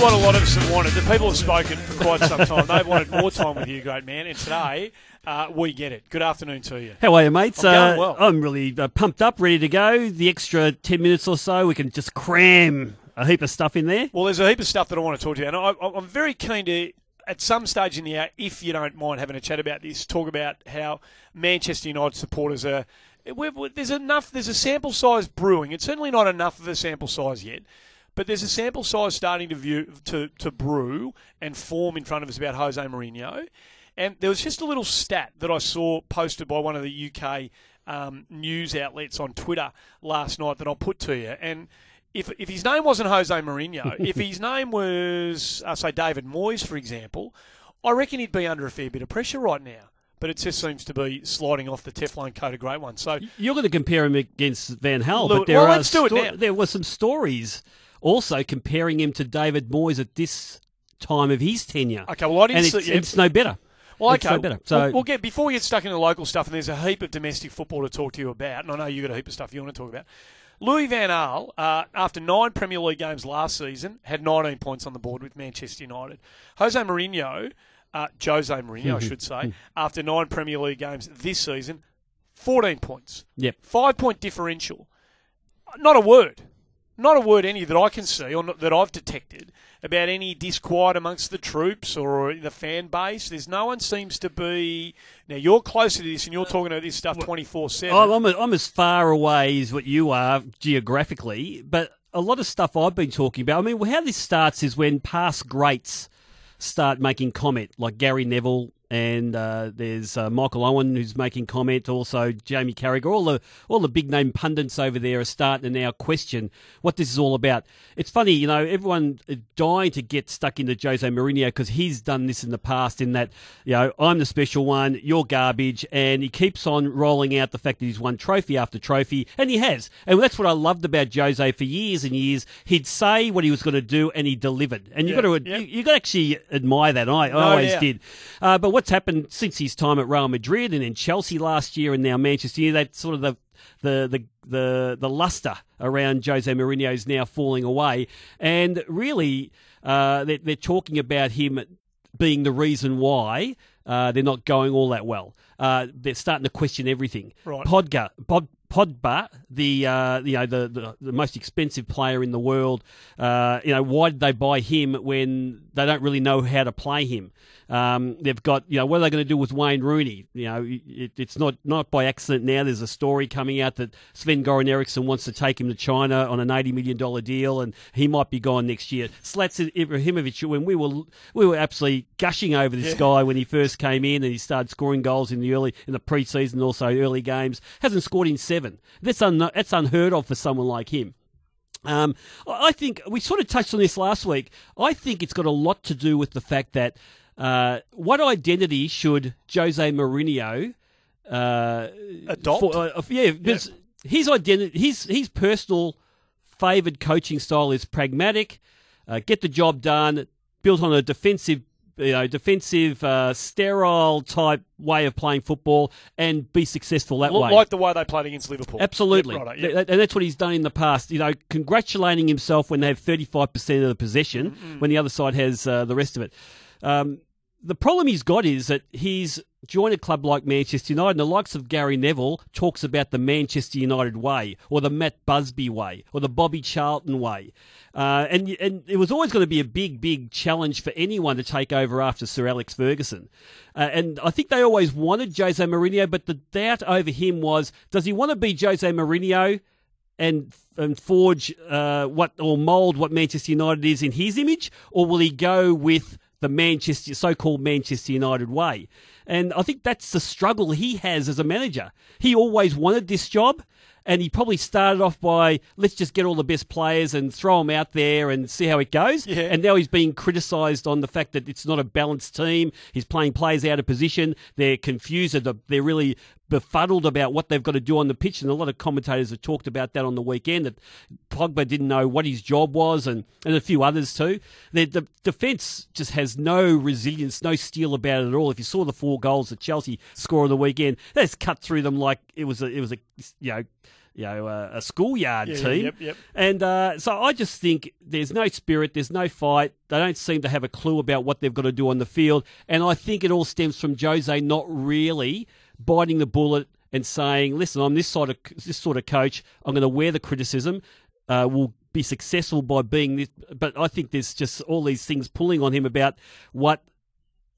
what a lot of us have wanted. The people have spoken for quite some time. They've wanted more time with you, great man. And today, uh, we get it. Good afternoon to you. How are you, mates? I'm Uh, well. I'm really uh, pumped up, ready to go. The extra 10 minutes or so, we can just cram a heap of stuff in there. Well, there's a heap of stuff that I want to talk to you, and I, I- I'm very keen to, at some stage in the hour, if you don't mind having a chat about this, talk about how Manchester United supporters are. We're, we're- there's enough. There's a sample size brewing. It's certainly not enough of a sample size yet, but there's a sample size starting to view to to brew and form in front of us about Jose Mourinho. And there was just a little stat that I saw posted by one of the UK um, news outlets on Twitter last night that I'll put to you. And if, if his name wasn't Jose Mourinho, if his name was, uh, say, David Moyes, for example, I reckon he'd be under a fair bit of pressure right now. But it just seems to be sliding off the Teflon coat of great one. So You're going to compare him against Van Gaal, but there well, are let's do it now. there were some stories also comparing him to David Moyes at this time of his tenure. Okay, well, I didn't and see- it's, it's no better. Well, okay. better. So we'll, we'll get before we get stuck into the local stuff, and there's a heap of domestic football to talk to you about, and I know you got a heap of stuff you want to talk about. Louis Van Gaal, uh, after nine Premier League games last season, had 19 points on the board with Manchester United. Jose Mourinho, uh, Jose Mourinho, I should say, after nine Premier League games this season, 14 points, yep. five point differential. Not a word, not a word any that I can see or not, that I've detected about any disquiet amongst the troops or the fan base. There's no one seems to be. Now you're closer to this and you're uh, talking about this stuff twenty four seven. I'm, I'm as far away as what you are geographically, but a lot of stuff I've been talking about. I mean, how this starts is when past greats start making comment, like Gary Neville. And uh, there's uh, Michael Owen who's making comment. Also, Jamie Carragher. All the all the big name pundits over there are starting to now question what this is all about. It's funny, you know, everyone dying to get stuck into Jose Mourinho because he's done this in the past. In that, you know, I'm the special one, you're garbage, and he keeps on rolling out the fact that he's won trophy after trophy, and he has. And that's what I loved about Jose for years and years. He'd say what he was going to do, and he delivered. And you Yeah, got to yeah. you, you got to actually admire that. I, I always doubt. did. Uh, but what's happened since his time at Real Madrid and then Chelsea last year and now Manchester United, that sort of the the the the, the luster around Jose Mourinho is now falling away, and really uh, they're, they're talking about him being the reason why uh, they're not going all that well. Uh, they're starting to question everything. Right. Podga, Pod, Podba, the uh, you know the, the the most expensive player in the world. Uh, you know why did they buy him when they don't really know how to play him? Um, they've got you know what are they going to do with Wayne Rooney? You know it, it's not not by accident now. There's a story coming out that Sven Goran Eriksson wants to take him to China on an eighty million dollar deal, and he might be gone next year. Zlatan Ibrahimovic, when we were we were absolutely gushing over this guy when he first came in and he started scoring goals in the early in the preseason, also early games, hasn't scored in seven. That's un, that's unheard of for someone like him. Um, I think we sort of touched on this last week. I think it's got a lot to do with the fact that uh, what identity should Jose Mourinho uh, Adopt? for- uh, yeah, because his identity, his his personal favoured coaching style is pragmatic, uh, get the job done, built on a defensive. You know, defensive, uh, sterile type way of playing football, and be successful that L- way. like the way they played against Liverpool. Absolutely. Yep, righto, yep. And that's what he's done in the past. You know, congratulating himself when they have 35% of the possession, when the other side has uh, the rest of it. Um, the problem he's got is that he's joined a club like Manchester United, and the likes of Gary Neville talks about the Manchester United way, or the Matt Busby way, or the Bobby Charlton way. Uh, and and it was always going to be a big, big challenge for anyone to take over after Sir Alex Ferguson. Uh, and I think they always wanted Jose Mourinho, but the doubt over him was, does he want to be Jose Mourinho and and forge uh, what or mould what Manchester United is in his image, or will he go with the Manchester so-called Manchester United way? And I think that's the struggle he has as a manager. He always wanted this job. And he probably started off by let's just get all the best players and throw them out there and see how it goes. Yeah. And now he's being criticised on the fact that it's not a balanced team. He's playing players out of position. They're confused. They're they're really befuddled about what they've got to do on the pitch. And a lot of commentators have talked about that on the weekend, that Pogba didn't know what his job was and, and a few others too. The, the defence just has no resilience, no steel about it at all. If you saw the four goals that Chelsea scored on the weekend, they just cut through them like it was a, it was a, you know, you know a, a schoolyard Yeah, team. yep, yep. And uh, so I just think there's no spirit, there's no fight. They don't seem to have a clue about what they've got to do on the field. And I think it all stems from Jose not really biting the bullet and saying, "Listen, I'm this sort of this sort of coach. I'm going to wear the criticism. Uh, we'll be successful by being this." But I think there's just all these things pulling on him about what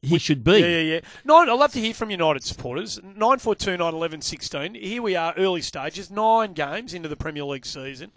he should be. Yeah, yeah, yeah. Nine, I'd love to hear from United supporters. 942 911 16. Here we are, early stages, nine games into the Premier League season.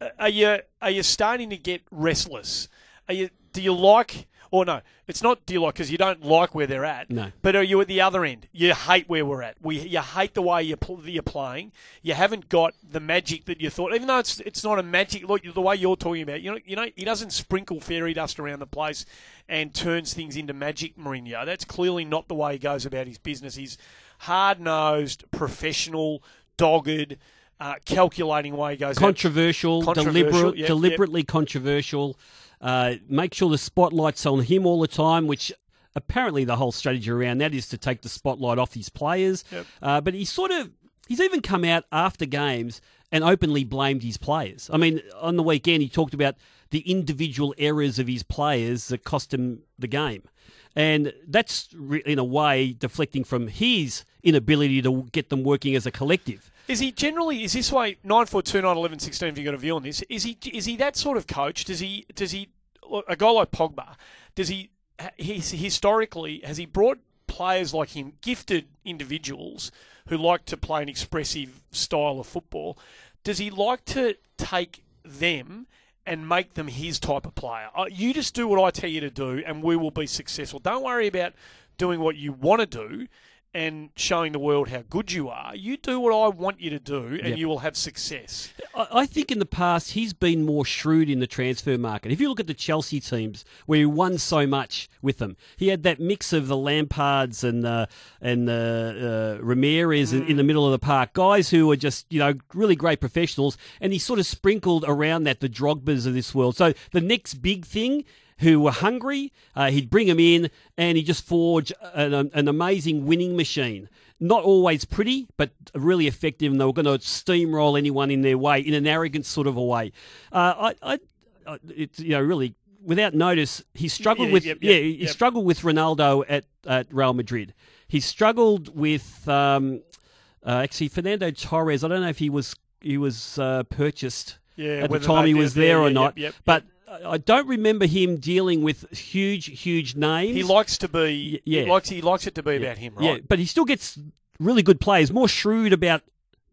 Uh, Are you are you starting to get restless? Are you do you like or no? It's not do you like because you don't like where they're at. No. But are you at the other end? You hate where we're at. We you hate the way you're, you're playing. You haven't got the magic that you thought. Even though it's it's not a magic. Look, the way you're talking about, you know, you know, he doesn't sprinkle fairy dust around the place and turns things into magic. Mourinho. That's clearly not the way he goes about his business. He's hard nosed, professional, dogged. Uh, calculating way he goes. controversial, Controversial, deliberate, yep, yep. deliberately controversial. Uh, make sure the spotlight's on him all the time, which apparently the whole strategy around that is to take the spotlight off his players. Yep. Uh, but he's sort of he's even come out after games and openly blamed his players. I mean, on the weekend he talked about the individual errors of his players that cost him the game. And that's, in a way, deflecting from his inability to get them working as a collective. Is he generally is this way nine four two nine eleven sixteen? If you got a view on this, is he is he that sort of coach? Does he does he a guy like Pogba? Does he he's historically has he brought players like him, gifted individuals who like to play an expressive style of football? Does he like to take them? And make them his type of player. Uh, You just do what I tell you to do, and we will be successful. Don't worry about doing what you want to do and showing the world how good you are. You do what I want you to do, and Yep. you will have success. I I think in the past he's been more shrewd in the transfer market. If you look at the Chelsea teams where he won so much with them, he had that mix of the Lampards and the and the uh, Ramires in, in the middle of the park, guys who were just you know really great professionals, and he sort of sprinkled around that the Drogbas of this world. So the next big thing. Who were hungry? Uh, he'd bring them in, and he'd just forge an, an amazing winning machine not always pretty, but really effective, and they were going to steamroll anyone in their way in an arrogant sort of a way. Uh, I, I, I, it's you know really without notice, he struggled Yeah, with yep, yeah, he yep. struggled with Ronaldo at, at Real Madrid. He struggled with um, uh, actually Fernando Torres. I don't know if he was he was uh, purchased Yeah, at the time he was there there, or not, yep, yep, but. I don't remember him dealing with huge, huge names. He likes to be. Yeah. He likes. He likes it to be about him, right? Yeah, but he still gets really good players, more shrewd about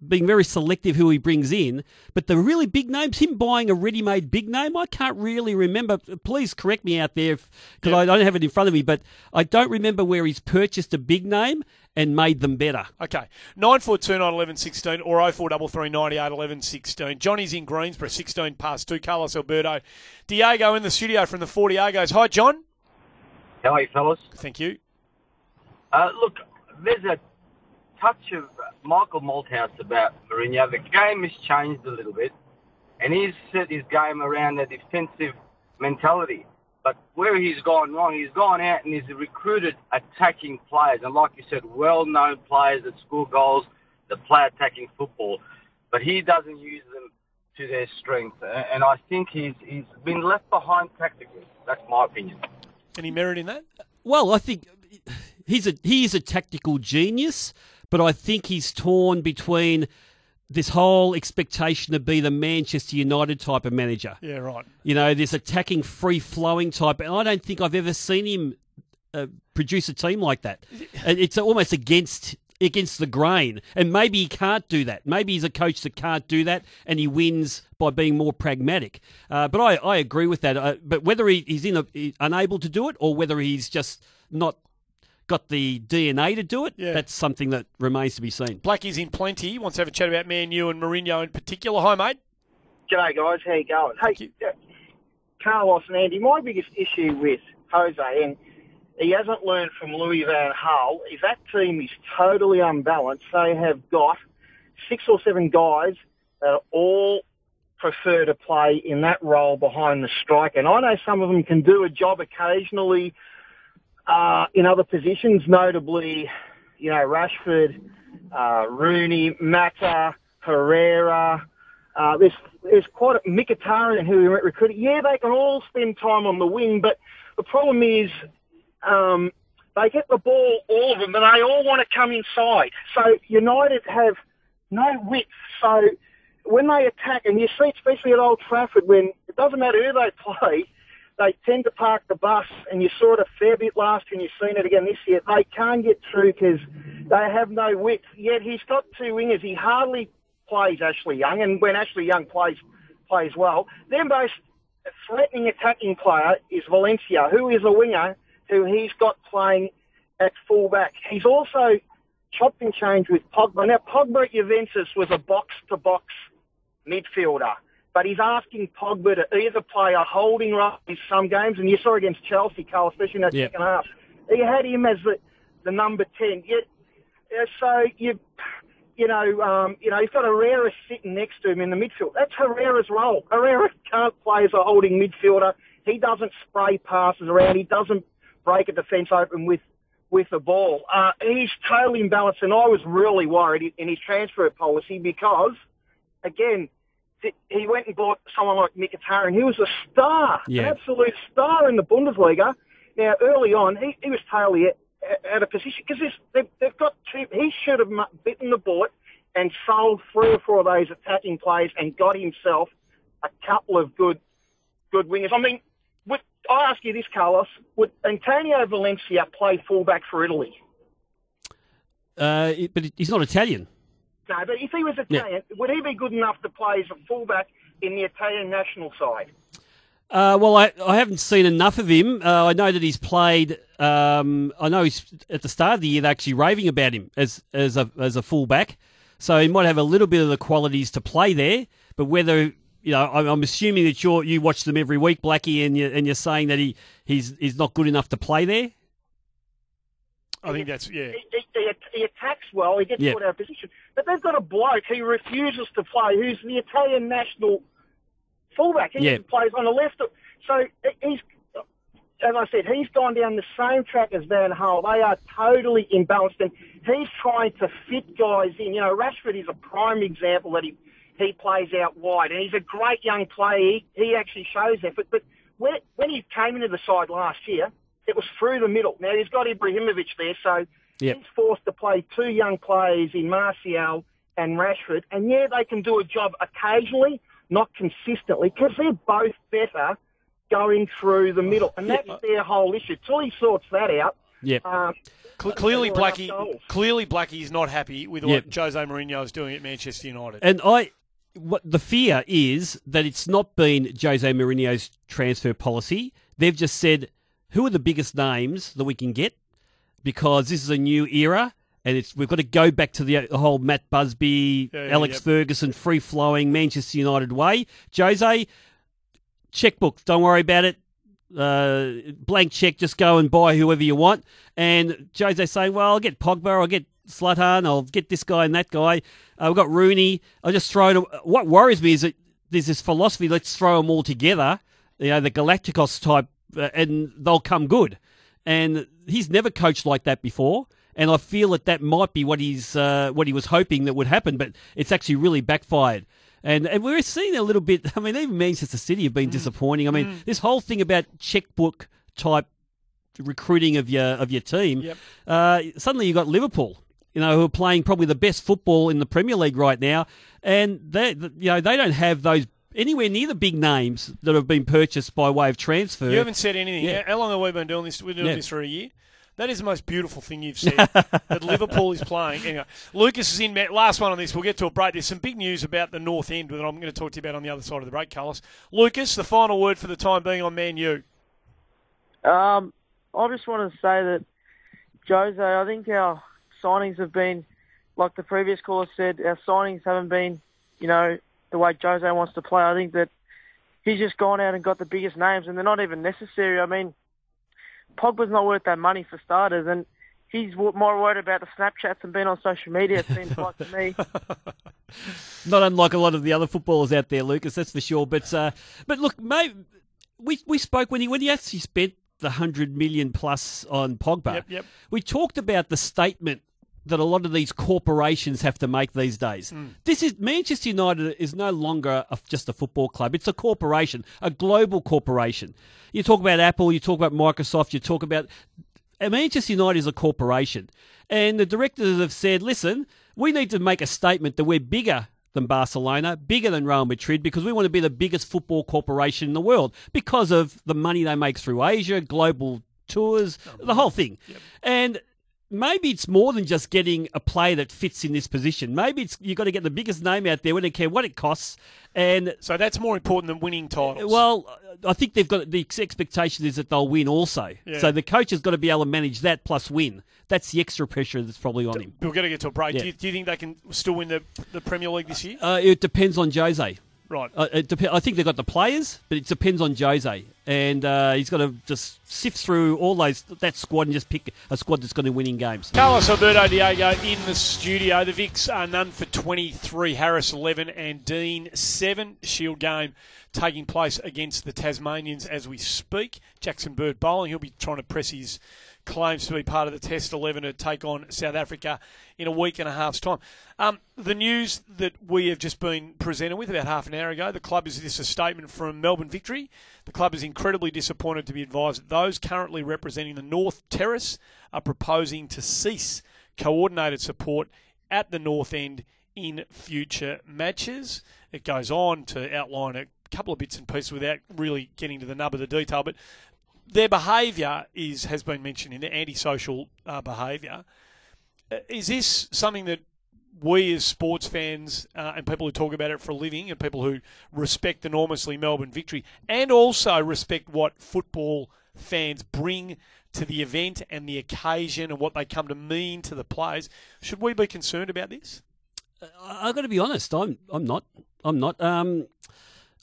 being very selective who he brings in. But the really big names, him buying a ready-made big name, I can't really remember. Please correct me out there because Yeah. I don't have it in front of me. But I don't remember where he's purchased a big name and made them better. Okay, nine four two nine eleven sixteen or oh four double three ninety eight eleven sixteen. Johnny's in Greensborough, sixteen past two. Carlos Alberto, Diego in the studio from the Forty Argos. Hi, John. How are you, fellas? Thank you. Uh, look, there's a touch of Michael Malthouse about Mourinho. The game has changed a little bit, and he's set his game around a defensive mentality. But where he's gone wrong, he's gone out and he's recruited attacking players, and like you said, well-known players that score goals, that play attacking football. But he doesn't use them to their strength, and I think he's he's been left behind tactically. That's my opinion. Any merit in that? Well, I think he's a he is a tactical genius, but I think he's torn between this whole expectation to be the Manchester United type of manager. Yeah, right. You know, this attacking, free flowing type. And I don't think I've ever seen him uh, produce a team like that. It's almost against against the grain. And maybe he can't do that. Maybe he's a coach that can't do that, and he wins by being more pragmatic. Uh, but I, I agree with that. Uh, but whether he, he's in a, he- unable to do it, or whether he's just not got the DNA to do it, Yeah. that's something that remains to be seen. Blackie's in Plenty. He wants to have a chat about Man U and Mourinho in particular. Hi, mate. G'day guys, how you going? Hey, you. uh, Carlos and Andy, my biggest issue with Jose, and he hasn't learned from Louis Van Gaal, is that team is totally unbalanced. They have got six or seven guys that all prefer to play in that role behind the striker. And I know some of them can do a job occasionally uh, in other positions, notably, you know, Rashford, uh, Rooney, Mata, Pereira. Uh, there's there's quite a Mkhitaryan who we recruited. Yeah, they can all spend time on the wing, but the problem is um, they get the ball, all of them, and they all want to come inside. So United have no width. So when they attack, and you see, especially at Old Trafford, when it doesn't matter who they play, they tend to park the bus, and you saw it a fair bit last year, and you've seen it again this year. They can't get through because they have no width. Yet he's got two wingers. He hardly plays Ashley Young, and when Ashley Young plays plays well, their most threatening attacking player is Valencia, who is a winger who he's got playing at fullback. He's also chopped and changed with Pogba. Now, Pogba at Juventus was a box-to-box midfielder, but he's asking Pogba to either play a holding role in some games, and you saw against Chelsea, Carl, especially in that Yep. second half. He had him as the, the number 10. Yet, uh, so you, you know, um, you know, he's got Herrera sitting next to him in the midfield. That's Herrera's role. Herrera can't play as a holding midfielder. He doesn't spray passes around. He doesn't break a defence open with with the ball. Uh, he's totally imbalanced, and I was really worried in his transfer policy because, again, he went and bought someone like Mkhitaryan. He was a star, Yeah. an absolute star in the Bundesliga. Now, early on, he, he was totally at, at a position because they've, they've got two. He should have bitten the bullet and sold three or four of those attacking plays and got himself a couple of good good wingers. I mean, would, I ask you this, Carlos: Would Antonio Valencia play fullback for Italy? Uh, but he's not Italian. No, but if he was Italian, would he be good enough to play as a fullback in the Italian national side? Uh, well, I, I haven't seen enough of him. Uh, I know that he's played. Um, I know he's at the start of the year they're actually raving about him as as a as a fullback. So he might have a little bit of the qualities to play there. But whether you know, I'm, I'm assuming that you you watch them every week, Blackie, and you and you're saying that he he's he's not good enough to play there. I think that's yeah. He, he, he, he attacks well. He gets Yeah. put out of position. But they've got a bloke who refuses to play, who's the Italian national fullback. He Yeah. plays on the left. So he's, as I said, he's gone down the same track as Van Gaal. They are totally imbalanced, and he's trying to fit guys in. You know, Rashford is a prime example that he he plays out wide, and he's a great young player. He, he actually shows effort. But when, when he came into the side last year, it was through the middle. Now he's got Ibrahimovic there, so Yep. he's forced to play two young players in Martial and Rashford. And yeah, they can do a job occasionally, not consistently, because they're both better going through the middle. And that's their whole issue. Till he sorts that out, Yeah. um, clearly, Blackie. Clearly, Blackie is not happy with Yep. what Jose Mourinho is doing at Manchester United. And I, what the fear is that it's not been Jose Mourinho's transfer policy. They've just said, who are the biggest names that we can get? Because this is a new era, and it's we've got to go back to the, the whole Matt Busby, Yeah, Alex yep. Ferguson, free flowing Manchester United way. Jose, checkbook, don't worry about it. Uh, blank check, just go and buy whoever you want. And Jose saying, well, I'll get Pogba, I'll get Zlatan, I'll get this guy and that guy. Uh, we've got Rooney. I'll just throw it. What worries me is that there's this philosophy, let's throw them all together, you know, the Galacticos type, uh, and they'll come good. And he's never coached like that before. And I feel that that might be what he's uh, what he was hoping that would happen, but it's actually really backfired. And and we're seeing a little bit. I mean, even Manchester City have been disappointing. I mean, this whole thing about checkbook type recruiting of your of your team. Yep. Uh, suddenly you've got Liverpool, you know, who are playing probably the best football in the Premier League right now, and they you know they don't have those anywhere near the big names that have been purchased by way of transfer. You haven't said anything. Yeah. How long have we been doing this? We're doing Yeah. this for a year. That is the most beautiful thing you've said. that Liverpool is playing. Anyway, Lucas is in. Last one on this. We'll get to a break. There's some big news about the North End that I'm going to talk to you about on the other side of the break, Carlos. Lucas, the final word for the time being on Man U. Um, I just want to say that Jose, I think our signings have been, like the previous caller said, our signings haven't been, you know, the way Jose wants to play. I think that he's just gone out and got the biggest names, and they're not even necessary. I mean, Pogba's not worth that money for starters, and he's more worried about the Snapchats and being on social media. It seems like to me. Not unlike a lot of the other footballers out there, Lucas. That's for sure. But uh, but look, mate, we we spoke when he when he actually spent the hundred million plus on Pogba. Yep, yep. We talked about the statement that a lot of these corporations have to make these days. Mm. This is Manchester United is no longer a, just a football club; it's a corporation, a global corporation. You talk about Apple, you talk about Microsoft, you talk about uh, Manchester United is a corporation, and the directors have said, "Listen, we need to make a statement that we're bigger." Than Barcelona, bigger than Real Madrid, because we want to be the biggest football corporation in the world because of the money they make through Asia, global tours, the whole thing. And maybe it's more than just getting a play that fits in this position. Maybe it's you've got to get the biggest name out there. We don't care what it costs. And So that's more important than winning titles. well, I think they've got the expectation is that they'll win also. Yeah. So the coach has got to be able to manage that plus win. That's the extra pressure that's probably on him. we're going to get to a break. Yeah. Do, you, do you think they can still win the, the Premier League this year? Uh, it depends on Jose. Right. Uh, it dep- I think they've got the players, but it depends on Jose, and uh, he's got to just sift through all those that squad and just pick a squad that's going to win in games. Carlos Alberto Diego in the studio. The Vics are none for 23, Harris 11 and Dean 7. Shield game taking place against the Tasmanians as we speak. Jackson Bird bowling. He'll be trying to press his claims to be part of the Test 11 to take on South Africa in a week and a half's time. Um, the news that we have just been presented with about half an hour ago, the club is this a statement from Melbourne Victory. The club is incredibly disappointed to be advised that those currently representing the North Terrace are proposing to cease coordinated support at the North End in future matches. It goes on to outline a couple of bits and pieces without really getting to the nub of the detail, but their behaviour is has been mentioned in the antisocial uh, behaviour. Uh, Is this something that we as sports fans uh, and people who talk about it for a living and people who respect enormously Melbourne victory and also respect what football fans bring to the event and the occasion and what they come to mean to the players, should we be concerned about this? I've got to be honest. I'm I'm not. I'm not. Um,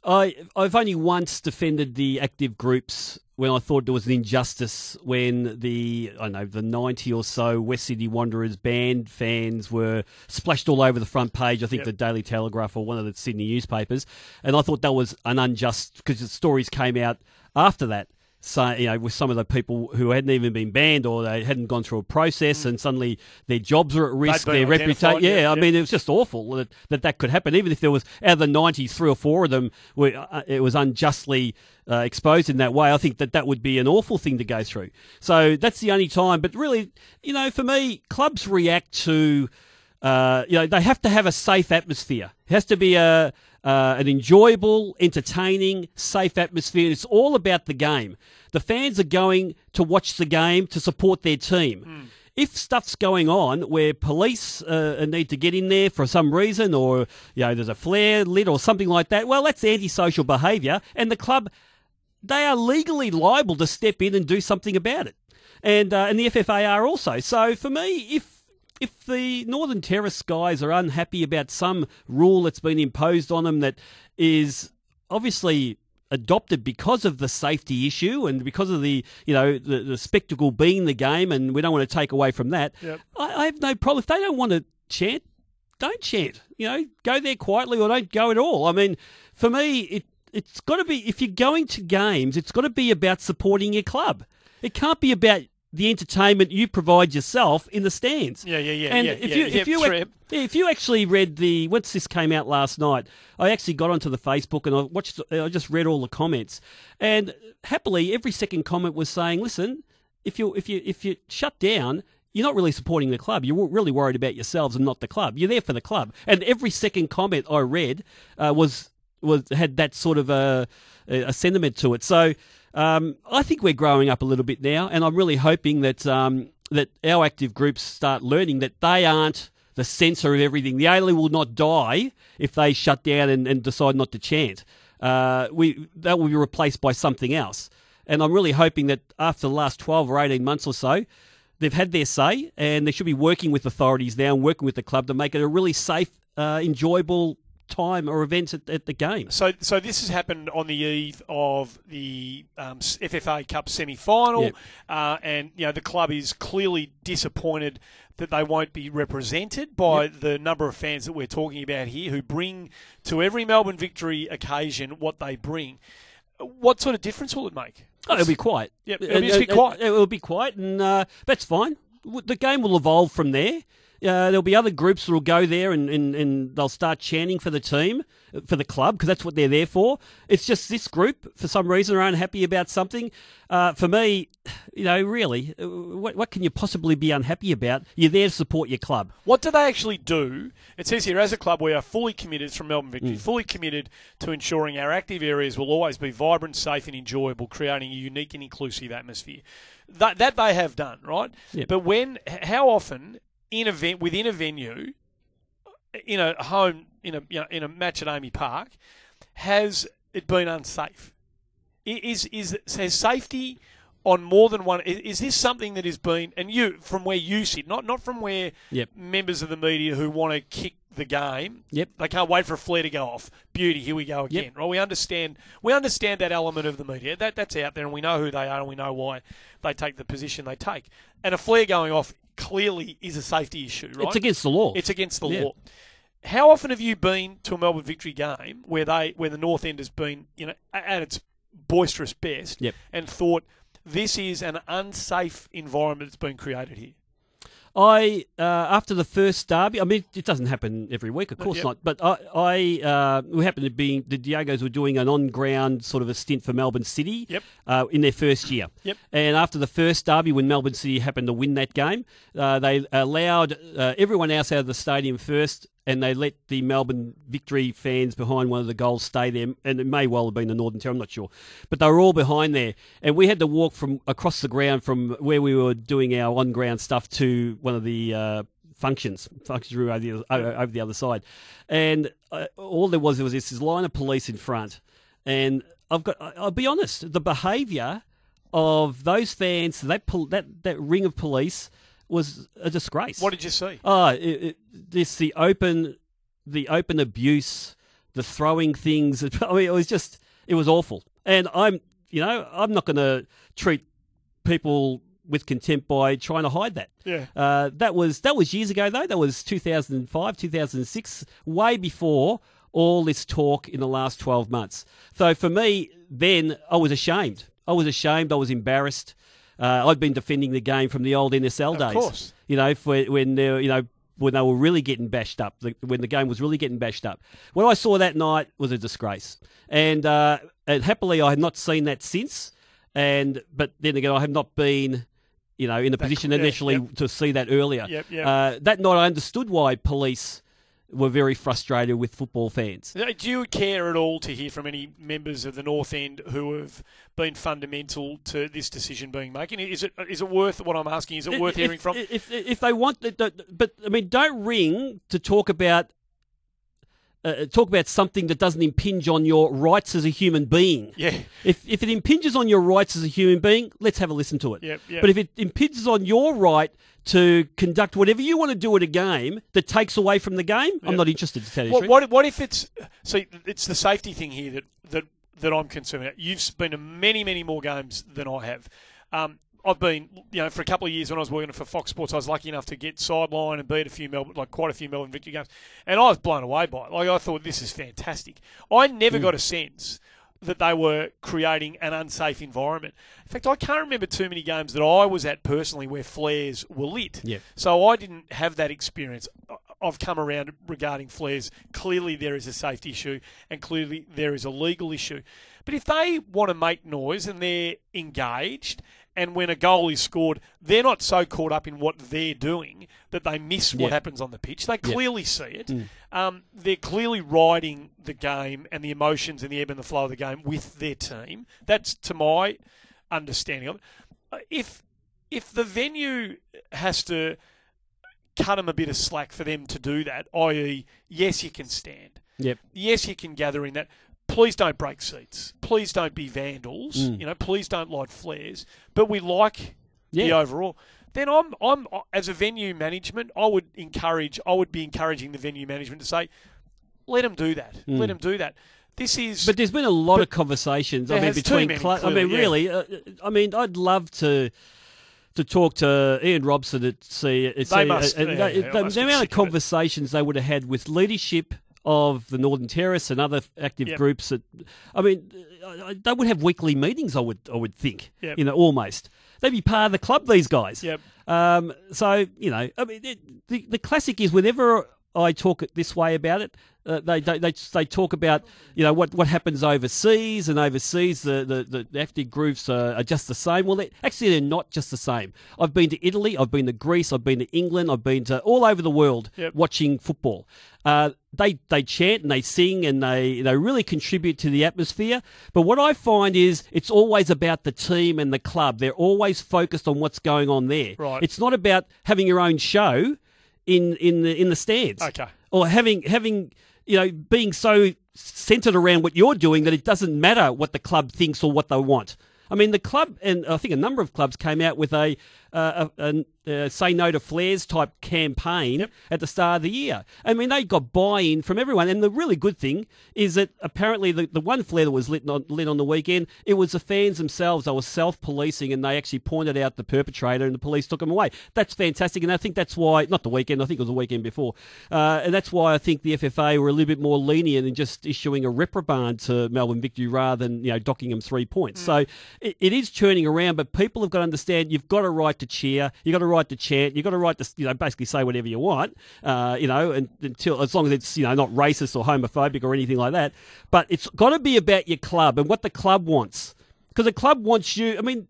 I I've only once defended the active groups when I thought there was an injustice when the I don't know the ninety or so West Sydney Wanderers banned fans were splashed all over the front page. I think Yep. the Daily Telegraph or one of the Sydney newspapers, and I thought that was an unjust because the stories came out after that. So, you know, with some of the people who hadn't even been banned or they hadn't gone through a process and suddenly their jobs are at risk, their reputation. Yeah, yeah, I mean, it was just awful that, that that could happen. Even if there was, out of the 90, three or four of them, were, uh, it was unjustly uh, exposed in that way, I think that that would be an awful thing to go through. So that's the only time. But really, you know, for me, clubs react to, uh, you know, they have to have a safe atmosphere. It has to be a, uh, an enjoyable, entertaining, safe atmosphere. It's all about the game. The fans are going to watch the game to support their team. If stuff's going on where police uh, need to get in there for some reason, or you know there's a flare lit or something like that, well, that's antisocial behaviour, and the club they are legally liable to step in and do something about it, and uh, and the FFA are also. So for me, if if the Northern Terrace guys are unhappy about some rule that's been imposed on them that is obviously adopted because of the safety issue and because of the you know the, the spectacle being the game, and we don't want to take away from that. Yep. I, I have no problem if they don't want to chant. Don't chant. You know, go there quietly or don't go at all. I mean, for me, it it's got to be if you're going to games, it's got to be about supporting your club. It can't be about the entertainment you provide yourself in the stands. Yeah, yeah, yeah, And yeah, if yeah, you yeah, if you yeah, if you actually read the once this came out last night, I actually got onto the Facebook and I watched. I just read all the comments, and happily every second comment was saying, "Listen, if you if you if you shut down." You're not really supporting the club. You're really worried about yourselves and not the club. You're there for the club. And every second comment I read uh, was was had that sort of a, a sentiment to it. So um, I think we're growing up a little bit now, and I'm really hoping that um, that our active groups start learning that they aren't the censor of everything. The A-League will not die if they shut down and, and decide not to chant. Uh, we that will be replaced by something else. And I'm really hoping that after the last 12 or 18 months or so, they've had their say, and they should be working with authorities now and working with the club to make it a really safe, uh, enjoyable time or events at, at the game. So, so this has happened on the eve of the um, FFA Cup semi-final, Yep. uh, and you know the club is clearly disappointed that they won't be represented by the number of fans that we're talking about here, who bring to every Melbourne victory occasion what they bring. What sort of difference will it make? Oh, it'll be quiet. Yep, it'll be just be quiet. It, will be quiet, and uh, that's fine. The game will evolve from there. Uh, there'll be other groups that will go there and, and, and they'll start chanting for the team, for the club, because that's what they're there for. It's just this group, for some reason, are unhappy about something. Uh, for me, you know, really, what, what can you possibly be unhappy about? You're there to support your club. What do they actually do? It says here, as a club, we are fully committed from Melbourne Mm. Victory, fully committed to ensuring our active areas will always be vibrant, safe, and enjoyable, creating a unique and inclusive atmosphere. That, that they have done, right? Yep. But when, how often in a ven- within a venue, in a home, in a you know, in a match at AAMI Park, has it been unsafe? Is is has safety on more than one? Is, is this something that has been and you from where you sit, not not from where Yep. members of the media who want to kick the game. Yep. They can't wait for a flare to go off. Beauty, here we go again. Yep. Right? We understand we understand that element of the media. That that's out there and we know who they are and we know why they take the position they take. And a flare going off clearly is a safety issue, right? It's against the law. It's against the Yeah. law. How often have you been to a Melbourne Victory game where they where the North End has been, you know, at its boisterous best Yep. and thought this is an unsafe environment that's been created here? I uh, after the first derby. I mean, it doesn't happen every week, of course Yep. not. But I, I uh, we happened to be the Diegos were doing an on-ground sort of a stint for Melbourne City. Yep. Uh, in their first year. Yep. And after the first derby, when Melbourne City happened to win that game, uh, they allowed uh, everyone else out of the stadium first. And they let the Melbourne Victory fans behind one of the goals stay there, and it may well have been the Northern Terrace, I'm not sure, but they were all behind there, and we had to walk from across the ground from where we were doing our on-ground stuff to one of the uh, functions, functions room over the, over the other side, and uh, all there was was this line of police in front, and I've got I'll be honest, the behaviour of those fans, that that that ring of police was a disgrace. What did you see? Oh, it, it, this the open, the open abuse, the throwing things. I mean, it was just, it was awful. And I'm, you know, I'm not going to treat people with contempt by trying to hide that. Yeah. Uh, that was that was years ago though. That was 2005, 2006, way before all this talk in the last 12 months. So for me, then I was ashamed. I was ashamed. I was embarrassed. Uh, I'd been defending the game from the old NSL Of days. course. You know, for, when they were, you know when they were really getting bashed up, the, when the game was really getting bashed up. What I saw that night was a disgrace, and, uh, and happily I have not seen that since. And but then again, I have not been, you know, in a position yeah, initially yep. to see that earlier. Yep, yep. Uh, that night, I understood why police were very frustrated with football fans. Do you care at all to hear from any members of the North End who have been fundamental to this decision being made? Is it is it worth what I'm asking? Is it worth If- hearing from? If, if they want, but I mean, don't ring to talk about uh, talk about something that doesn't impinge on your rights as a human being. yeah, If if it impinges on your rights as a human being, let's have a listen to it. Yep, yep. But if it impinges on your right to conduct whatever you want to do at a game that takes away from the game, I'm not interested to tell you What, what what if it's see it's the safety thing here that that that I'm concerned about. You've been to many many more games than I have. Um, I've been, you know, for a couple of years when I was working for Fox Sports, I was lucky enough to get sideline and beat a few Melbourne, like quite a few Melbourne Victory games, and I was blown away by it. Like I thought, this is fantastic. I never Hmm. got a sense that they were creating an unsafe environment. In fact, I can't remember too many games that I was at personally where flares were lit. Yeah. So I didn't have that experience. I've come around regarding flares. Clearly, there is a safety issue, and clearly there is a legal issue. But if they want to make noise and they're engaged, and when a goal is scored, they're not so caught up in what they're doing that they miss what Yeah. happens on the pitch. They clearly see it. Mm. Um, they're clearly riding the game and the emotions and the ebb and the flow of the game with their team. That's to my understanding of it. Uh, If if the venue has to cut them a bit of slack for them to do that, i.e., yes, you can stand. Yep. Yes, you can gather in that. Please don't break seats. Please don't be vandals. Mm. You know, please don't light flares. But we like the overall. Then I'm, I'm as a venue management, I would encourage, I would be encouraging the venue management to say, let them do that. Let them do that. This is. But there's been a lot of conversations. I mean, between many, cl- I mean, yeah. really. Uh, I mean, I'd love to to talk to Ian Robson at see. At see must- and yeah, they- yeah, the, the amount of of it. conversations they would have had with leadership of the Northern Terrace and other active Yep. groups. That I mean, they would have weekly meetings. I would I would think. Yep. You know, almost. they'd be part of the club. These guys. Yep. Um, so you know, I mean, it, the the classic is whenever I talk it this way about it. Uh, they, they they they talk about you know what, what happens overseas and overseas the the, the ethnic groups are, are just the same. Well, they, actually they're not just the same. I've been to Italy, I've been to Greece, I've been to England, I've been to all over the world Yep. watching football. Uh, they they chant and they sing and they they really contribute to the atmosphere. But what I find is it's always about the team and the club. They're always focused on what's going on there. Right. It's not about having your own show in in the in the stands. Okay. Or having having you know being so centered around what you're doing that it doesn't matter what the club thinks or what they want. I mean, the club and I think a number of clubs came out with a, uh, a, a, say no to flares type campaign at the start of the year. I mean, they got buy-in from everyone, and the really good thing is that apparently the, the one flare that was lit on, lit on the weekend, it was the fans themselves. They were self-policing, and they actually pointed out the perpetrator, and the police took him away. That's fantastic, and I think that's why not the weekend. I think it was the weekend before, uh, and that's why I think the FFA were a little bit more lenient in just issuing a reprimand to Melbourne Victory rather than you know docking them three points. So it, it is turning around, but people have got to understand you've got a right to cheer, you've got a right to chant, you've got a right to you know basically say whatever you want, uh, you know, and, until as long as it's you know not racist or homophobic or anything like that. But it's got to be about your club and what the club wants, because the club wants you. I mean.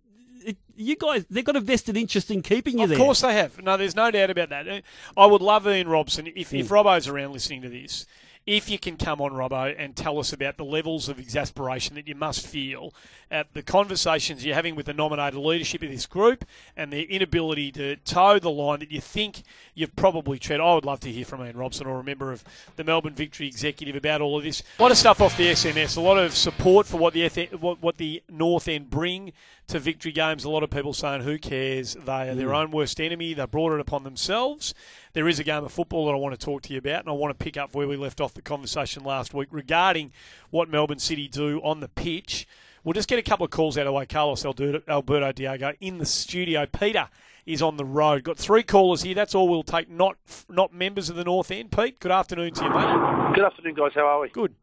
You guys, they've got a vested interest in keeping you Of there. Of course they have. No, there's no doubt about that. I would love Ian Robson, if, if Robbo's around listening to this, if you can come on, Robbo, and tell us about the levels of exasperation that you must feel at the conversations you're having with the nominated leadership of this group and their inability to toe the line that you think you've probably tread. I would love to hear from Ian Robson or a member of the Melbourne Victory executive about all of this. A lot of stuff off the SMS, a lot of support for what the F- what, what the North End bring to victory games. A lot of people saying, "Who cares? They are their mm. own worst enemy. They brought it upon themselves." There is a game of football that I want to talk to you about, and I want to pick up where we left off the conversation last week regarding what Melbourne City do on the pitch. We'll just get a couple of calls out of the way. Carlos Alberto, Diego in the studio. Peter is on the road. Got three callers here. That's all we'll take. Not not members of the North End. Pete, good afternoon to you, mate. Good afternoon, guys. How are we? Good.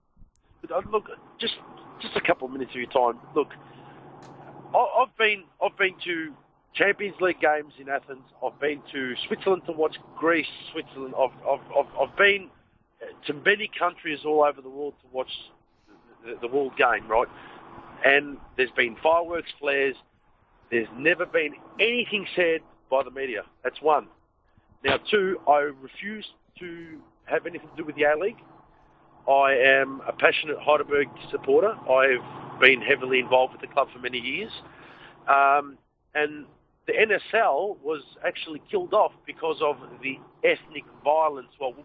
Good. Uh, Look, just just a couple of minutes of your time. Look, I've been I've been to Champions League games in Athens. I've been to Switzerland to watch Greece, Switzerland. I've I've I've, I've been to many countries all over the world to watch the, the world game, right? And there's been fireworks, flares. There's never been anything said by the media. That's one. Now, two, I refuse to have anything to do with the A-League. I am a passionate Heidelberg supporter. I've been heavily involved with the club for many years. Um, and the NSL was actually killed off because of the ethnic violence, well,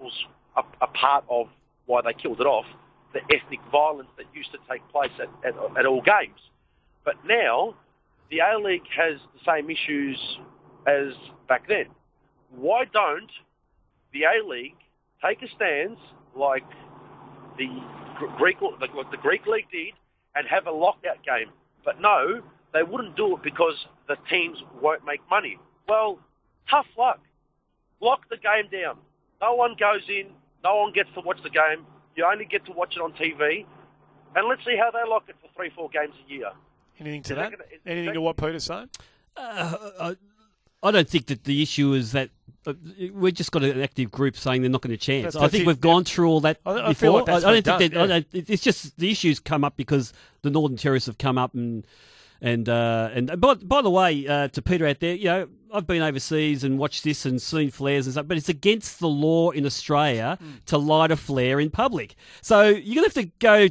was a, a part of why they killed it off, the ethnic violence that used to take place at, at, at all games. But now, the A-League has the same issues as back then. Why don't the A-League take a stance like the Greek, like the Greek league did, and have a lockout game? But no, they wouldn't do it because the teams won't make money. Well, tough luck. Lock the game down. No one goes in. No one gets to watch the game. You only get to watch it on TV. And let's see how they lock it for three, four games a year. Anything to Is that that? gonna- Anything that- to what Peter's saying? I, I don't think that the issue is that uh, we've just got an active group saying they're not going to chance. That's- I think it, we've gone through all that I- I before. feel like that's I, don't think done, that. I don't, it's just the issues come up because the Northern Terrace have come up and and uh, and by, by the way, uh, to Peter out there, you know, I've been overseas and watched this and seen flares and stuff, but it's against the law in Australia Hmm. to light a flare in public. So you're going to have to go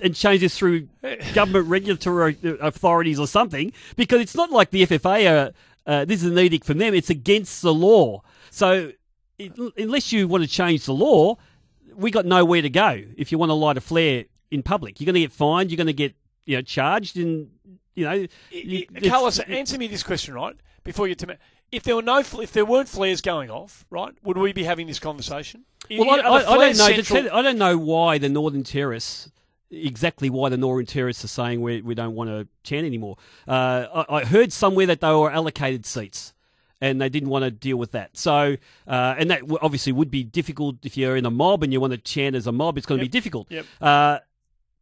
and change this through government regulatory authorities or something because it's not like the FFA are. Uh, this is an edict from them. It's against the law. So it, unless you want to change the law, we got nowhere to go. If you want to light a flare in public, you're going to get fined. You're going to get you know charged, and you know. you- it's- Carlos, answer me this question, right? Before you to if there were no, if there weren't flares going off, right, would we be having this conversation? Well, I, I, I don't know. central- I don't know why the Northern Terrace. Exactly why the Northern Terrace are saying we, we don't want to chant anymore. Uh, I, I heard somewhere that they were allocated seats, and they didn't want to deal with that. So, uh, and that obviously would be difficult if you're in a mob and you want to chant as a mob. It's going to Yep. be difficult. Yep. Uh,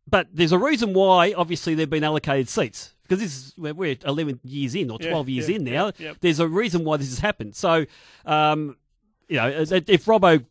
but there's a reason why, obviously, they've been allocated seats because this is we're- we're 11 years in or Yeah, 12 years yeah, in now. yeah, yeah. There's a reason why this has happened. So, um, you know, if Robbo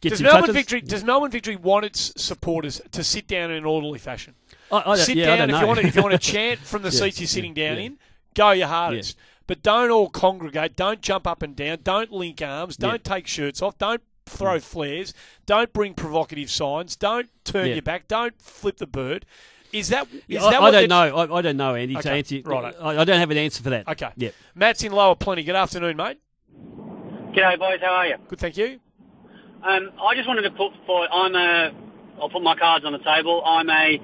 gets Does Melbourne Victory does Melbourne Victory want its supporters to sit down in an orderly fashion? I, I sit yeah, down if you want to, if you want to chant from the Yeah, seats you're sitting yeah, down yeah. in. Go your hardest, but don't all congregate. Don't jump up and down. Don't link arms. Don't Yeah. take shirts off. Don't throw flares. Don't bring provocative signs. Don't turn Yeah. your back. Don't flip the bird. Is that is Yeah, I, that I what don't know. I, I don't know, Andy. To answer, you- righto. I, I don't have an answer for that. Okay. Yeah. Matt's in lower plenty. Good afternoon, mate. G'day, boys. How are you? Good, thank you. Um, I just wanted to put forward. I'm a. I'll put my cards on the table. I'm a.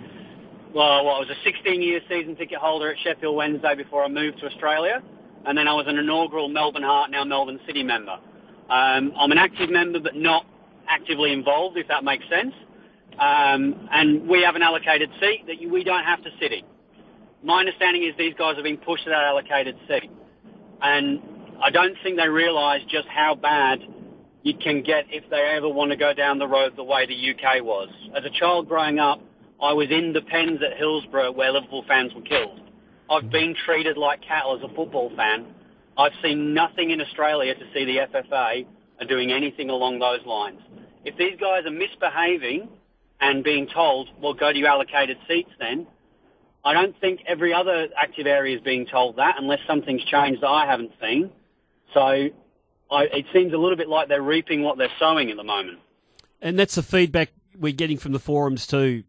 Well, what, I was a 16-year season ticket holder at Sheffield Wednesday before I moved to Australia, and then I was an inaugural Melbourne Heart, now Melbourne City member. Um, I'm an active member, but not actively involved, if that makes sense. Um, and we have an allocated seat that you, we don't have to sit in. My understanding is these guys have been pushed to that allocated seat, and I don't think they realise just how bad you can get if they ever want to go down the road the way the UK was. As a child growing up, I was in the pens at Hillsborough where Liverpool fans were killed. I've been treated like cattle as a football fan. I've seen nothing in Australia to see the FFA are doing anything along those lines. If these guys are misbehaving and being told, well, go to your allocated seats then, I don't think every other active area is being told that unless something's changed that I haven't seen. So I, it seems a little bit like they're reaping what they're sowing at the moment. And that's the feedback we're getting from the forums too,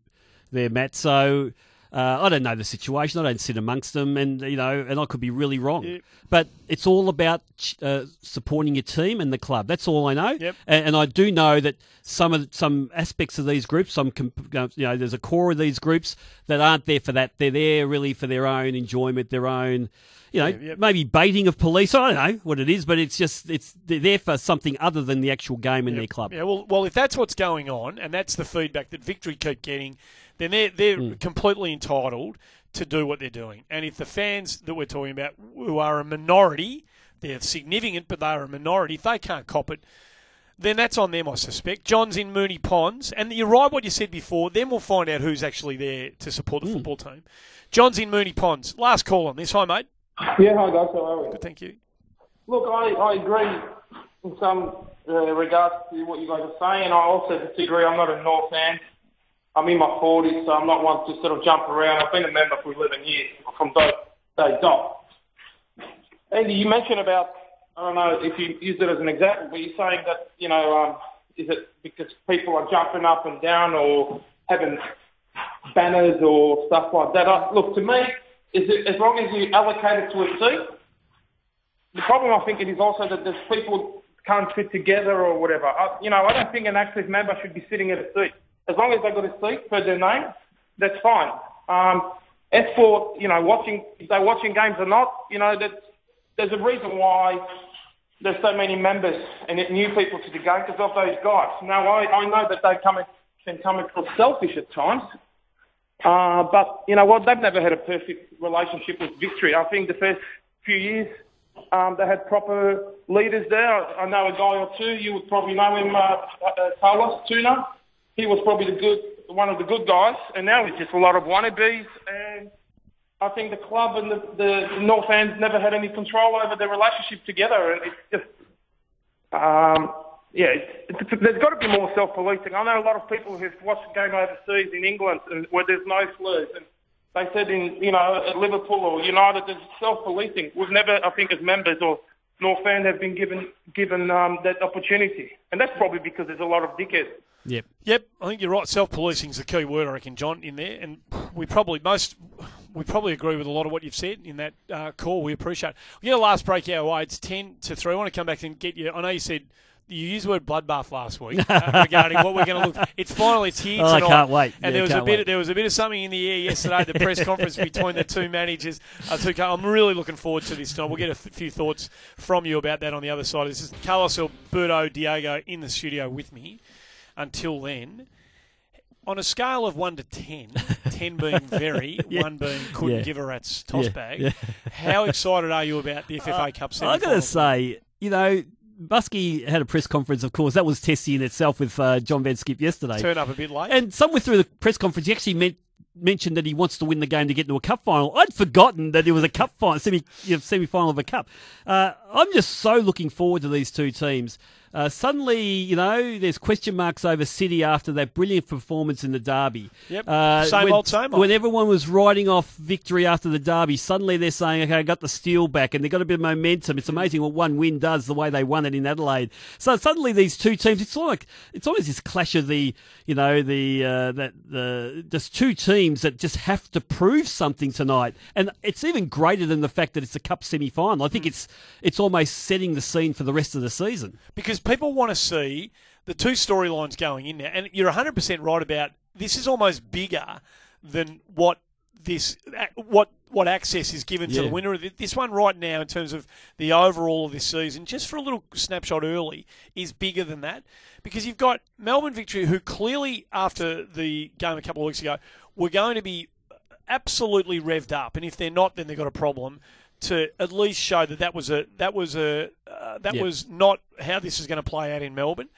there, Matt. So uh, I don't know the situation. I don't sit amongst them, and you know, and I could be really wrong. Yeah. But it's all about uh, supporting your team and the club. That's all I know. Yep. And, and I do know that some of some aspects of these groups, some comp- you know, there's a core of these groups that aren't there for that. They're there really for their own enjoyment, their own. You know, Yeah, maybe baiting of police. I don't know what it is, but it's just it's they're there for something other than the actual game in their club. Yeah, well, well, if that's what's going on, and that's the feedback that Victory keep getting, then they're they're Mm. completely entitled to do what they're doing. And if the fans that we're talking about, who are a minority, they're significant, but they are a minority. If they can't cop it, then that's on them, I suspect. John's in Moonee Ponds, and you're right what you said before. Then we'll find out who's actually there to support Mm. the football team. John's in Moonee Ponds. Last call on this. Hi, mate. Yeah, hi guys, how are we? Good, thank you. Look, I, I agree in some uh, regards to what you guys are saying. I also disagree. I'm not a North fan. I'm in my 40s, so I'm not one to sort of jump around. I've been a member for 11 years from day, day dot. Andy, you mentioned about, I don't know if you use it as an example, but you're saying that, you know, um, is it because people are jumping up and down or having banners or stuff like that? I, look, to me, is it, as long as you allocate it to a seat, the problem I think it is also that there's people can't fit together or whatever. I, you know, I don't think an active member should be sitting at a seat. As long as they've got a seat per their name, that's fine. Um, as for you know watching, if they're watching games or not, you know, that there's a reason why there's so many members and new people to the game because of those guys. Now I, I know that they come can come across selfish at times, uh, but you know what? They've never had a perfect relationship with Victory. I think the first few years um, they had proper leaders there. I, I know a guy or two. You would probably know him, uh, uh, Tuna. He was probably the good, one of the good guys, and now it's just a lot of wannabes. And I think the club and the, the North fans never had any control over their relationship together, and it's just, um, yeah, it's, it's, there's got to be more self-policing. I know a lot of people who've watched the game overseas in England, and where there's no slurs, and they said in, you know, at Liverpool or United, there's self-policing. We've never, I think, as members or nor fans have been given given um, that opportunity, and that's probably because there's a lot of dickheads. Yep. Yep, I think you're right. Self policing is the key word, I reckon, John, in there, and we probably most we probably agree with a lot of what you've said in that uh, call. We appreciate. it. We get a last break our way. It's ten to three. I want to come back and get you. I know you said. You used the word bloodbath last week uh, regarding what we're going to look. It's finally it's here Oh, I tonight. can't wait. And Yeah, there was a bit. wait. There was a bit of something in the air yesterday. at The press conference between the two managers. Uh, two, I'm really looking forward to this tonight. We'll get a f- few thoughts from you about that on the other side. This is Carlos Alberto Diego in the studio with me. Until then, on a scale of one to ten, ten being very, Yeah. one being couldn't Yeah. give a rat's toss bag. How excited are you about the FFA Cup semi I got to say, you know, Muscy had a press conference, of course. That was testy in itself with uh, John van 't Schip yesterday. turn up a bit late. And somewhere through the press conference, he actually meant mentioned that he wants to win the game to get into a cup final. I'd forgotten that it was a cup final, semi you know, final of a cup. Uh, I'm just so looking forward to these two teams. Uh, suddenly, you know, there's question marks over City after that brilliant performance in the derby. Yep. Uh, Same when, old, same old. When everyone was riding off victory after the derby, suddenly they're saying, "Okay, I got the steel back," and they've got a bit of momentum. It's amazing what one win does, the way they won it in Adelaide. So suddenly these two teams, it's like it's almost this clash of the, you know, the uh, that the just two teams that just have to prove something tonight, and it's even greater than the fact that it's a cup semi final. I Mm. think it's it's almost setting the scene for the rest of the season. because people want to see the two storylines going in there. And you're 100% right about this is almost bigger than what this what what access is given to the winner of this one right now in terms of the overall of this season just for a little snapshot early is bigger than that. Because you've got Melbourne victory who clearly after the game a couple of weeks ago were going to be absolutely revved up. And if they're not then they've got a problem to at least show that that was a that was a uh, that Yep. was not how this is going to play out in Melbourne.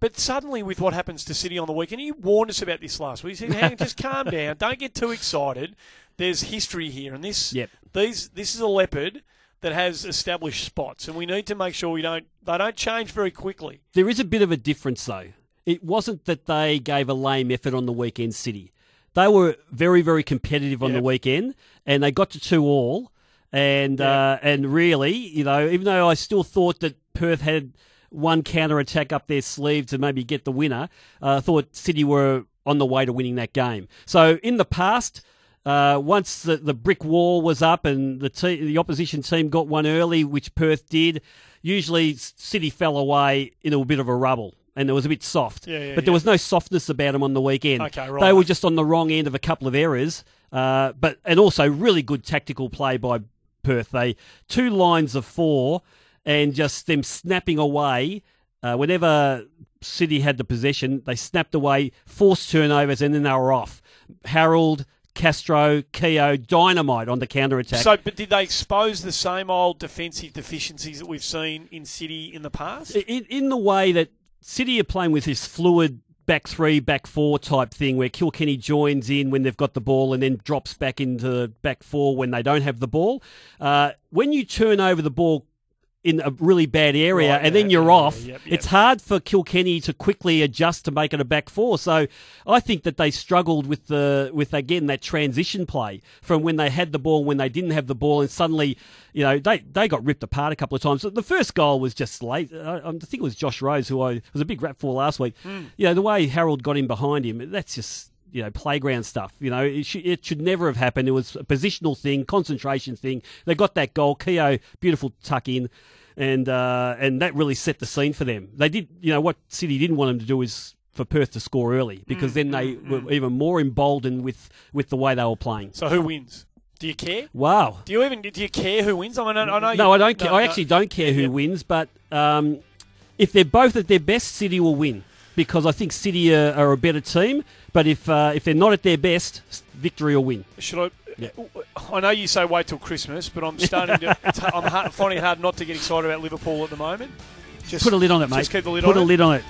But suddenly, with what happens to City on the weekend, you warned us about this last week. You said, "Hang, just calm down. Don't get too excited. There's history here, and this Yep. these this is a leopard that has established spots, and we need to make sure we don't they don't change very quickly. There is a bit of a difference, though. It wasn't that they gave a lame effort on the weekend, City. They were very, very competitive on the weekend, and they got to two all. And uh, and really, you know, even though I still thought that Perth had one counter attack up their sleeve to maybe get the winner, uh, I thought City were on the way to winning that game. So in the past, uh, once the, the brick wall was up and the te- the opposition team got one early, which Perth did, usually City fell away in a bit of a rubble. And it was a bit soft, Yeah, yeah, but there yeah. was no softness about them on the weekend. Okay, right. They were just on the wrong end of a couple of errors, uh, but and also really good tactical play by Perth. They two lines of four, and just them snapping away. Uh, whenever City had the possession, they snapped away, forced turnovers, and then they were off. Harold, Castro, Keogh, dynamite on the counter attack. So, but did they expose the same old defensive deficiencies that we've seen in City in the past? in, in the way that City are playing with this fluid back three, back four type thing where Kilkenny joins in when they've got the ball and then drops back into back four when they don't have the ball. Uh, when you turn over the ball in a really bad area Right, and then yeah, you're yeah, off, yep. it's hard for Kilkenny to quickly adjust to make it a back four. So I think that they struggled with the with again that transition play from when they had the ball when they didn't have the ball and suddenly you know they, they got ripped apart a couple of times. The first goal was just late. I, I think it was Josh Rose who I was a big rap for last week. Hmm. You know the way Harold got in behind him, that's just you know, playground stuff. You know, it, should, it should never have happened. It was a positional thing, concentration thing. They got that goal. Keogh, beautiful tuck in, and uh, and that really set the scene for them. They did, you know, what City didn't want them to do is for Perth to score early because then they were even more emboldened with with the way they were playing. So, who wins? Do you care? Wow. Do you even do you care who wins? I mean, I, I know. No, you, I don't care. no, I no. actually don't care who Yep. wins, but um, if they're both at their best, City will win because I think City are, are a better team. But if uh, if they're not at their best, victory or win. Should I? I know you say wait till Christmas, but I'm starting to. I'm hard, finding it hard not to get excited about Liverpool at the moment. Just Put a lid on it, mate. Just keep the lid Put on a it. lid on it.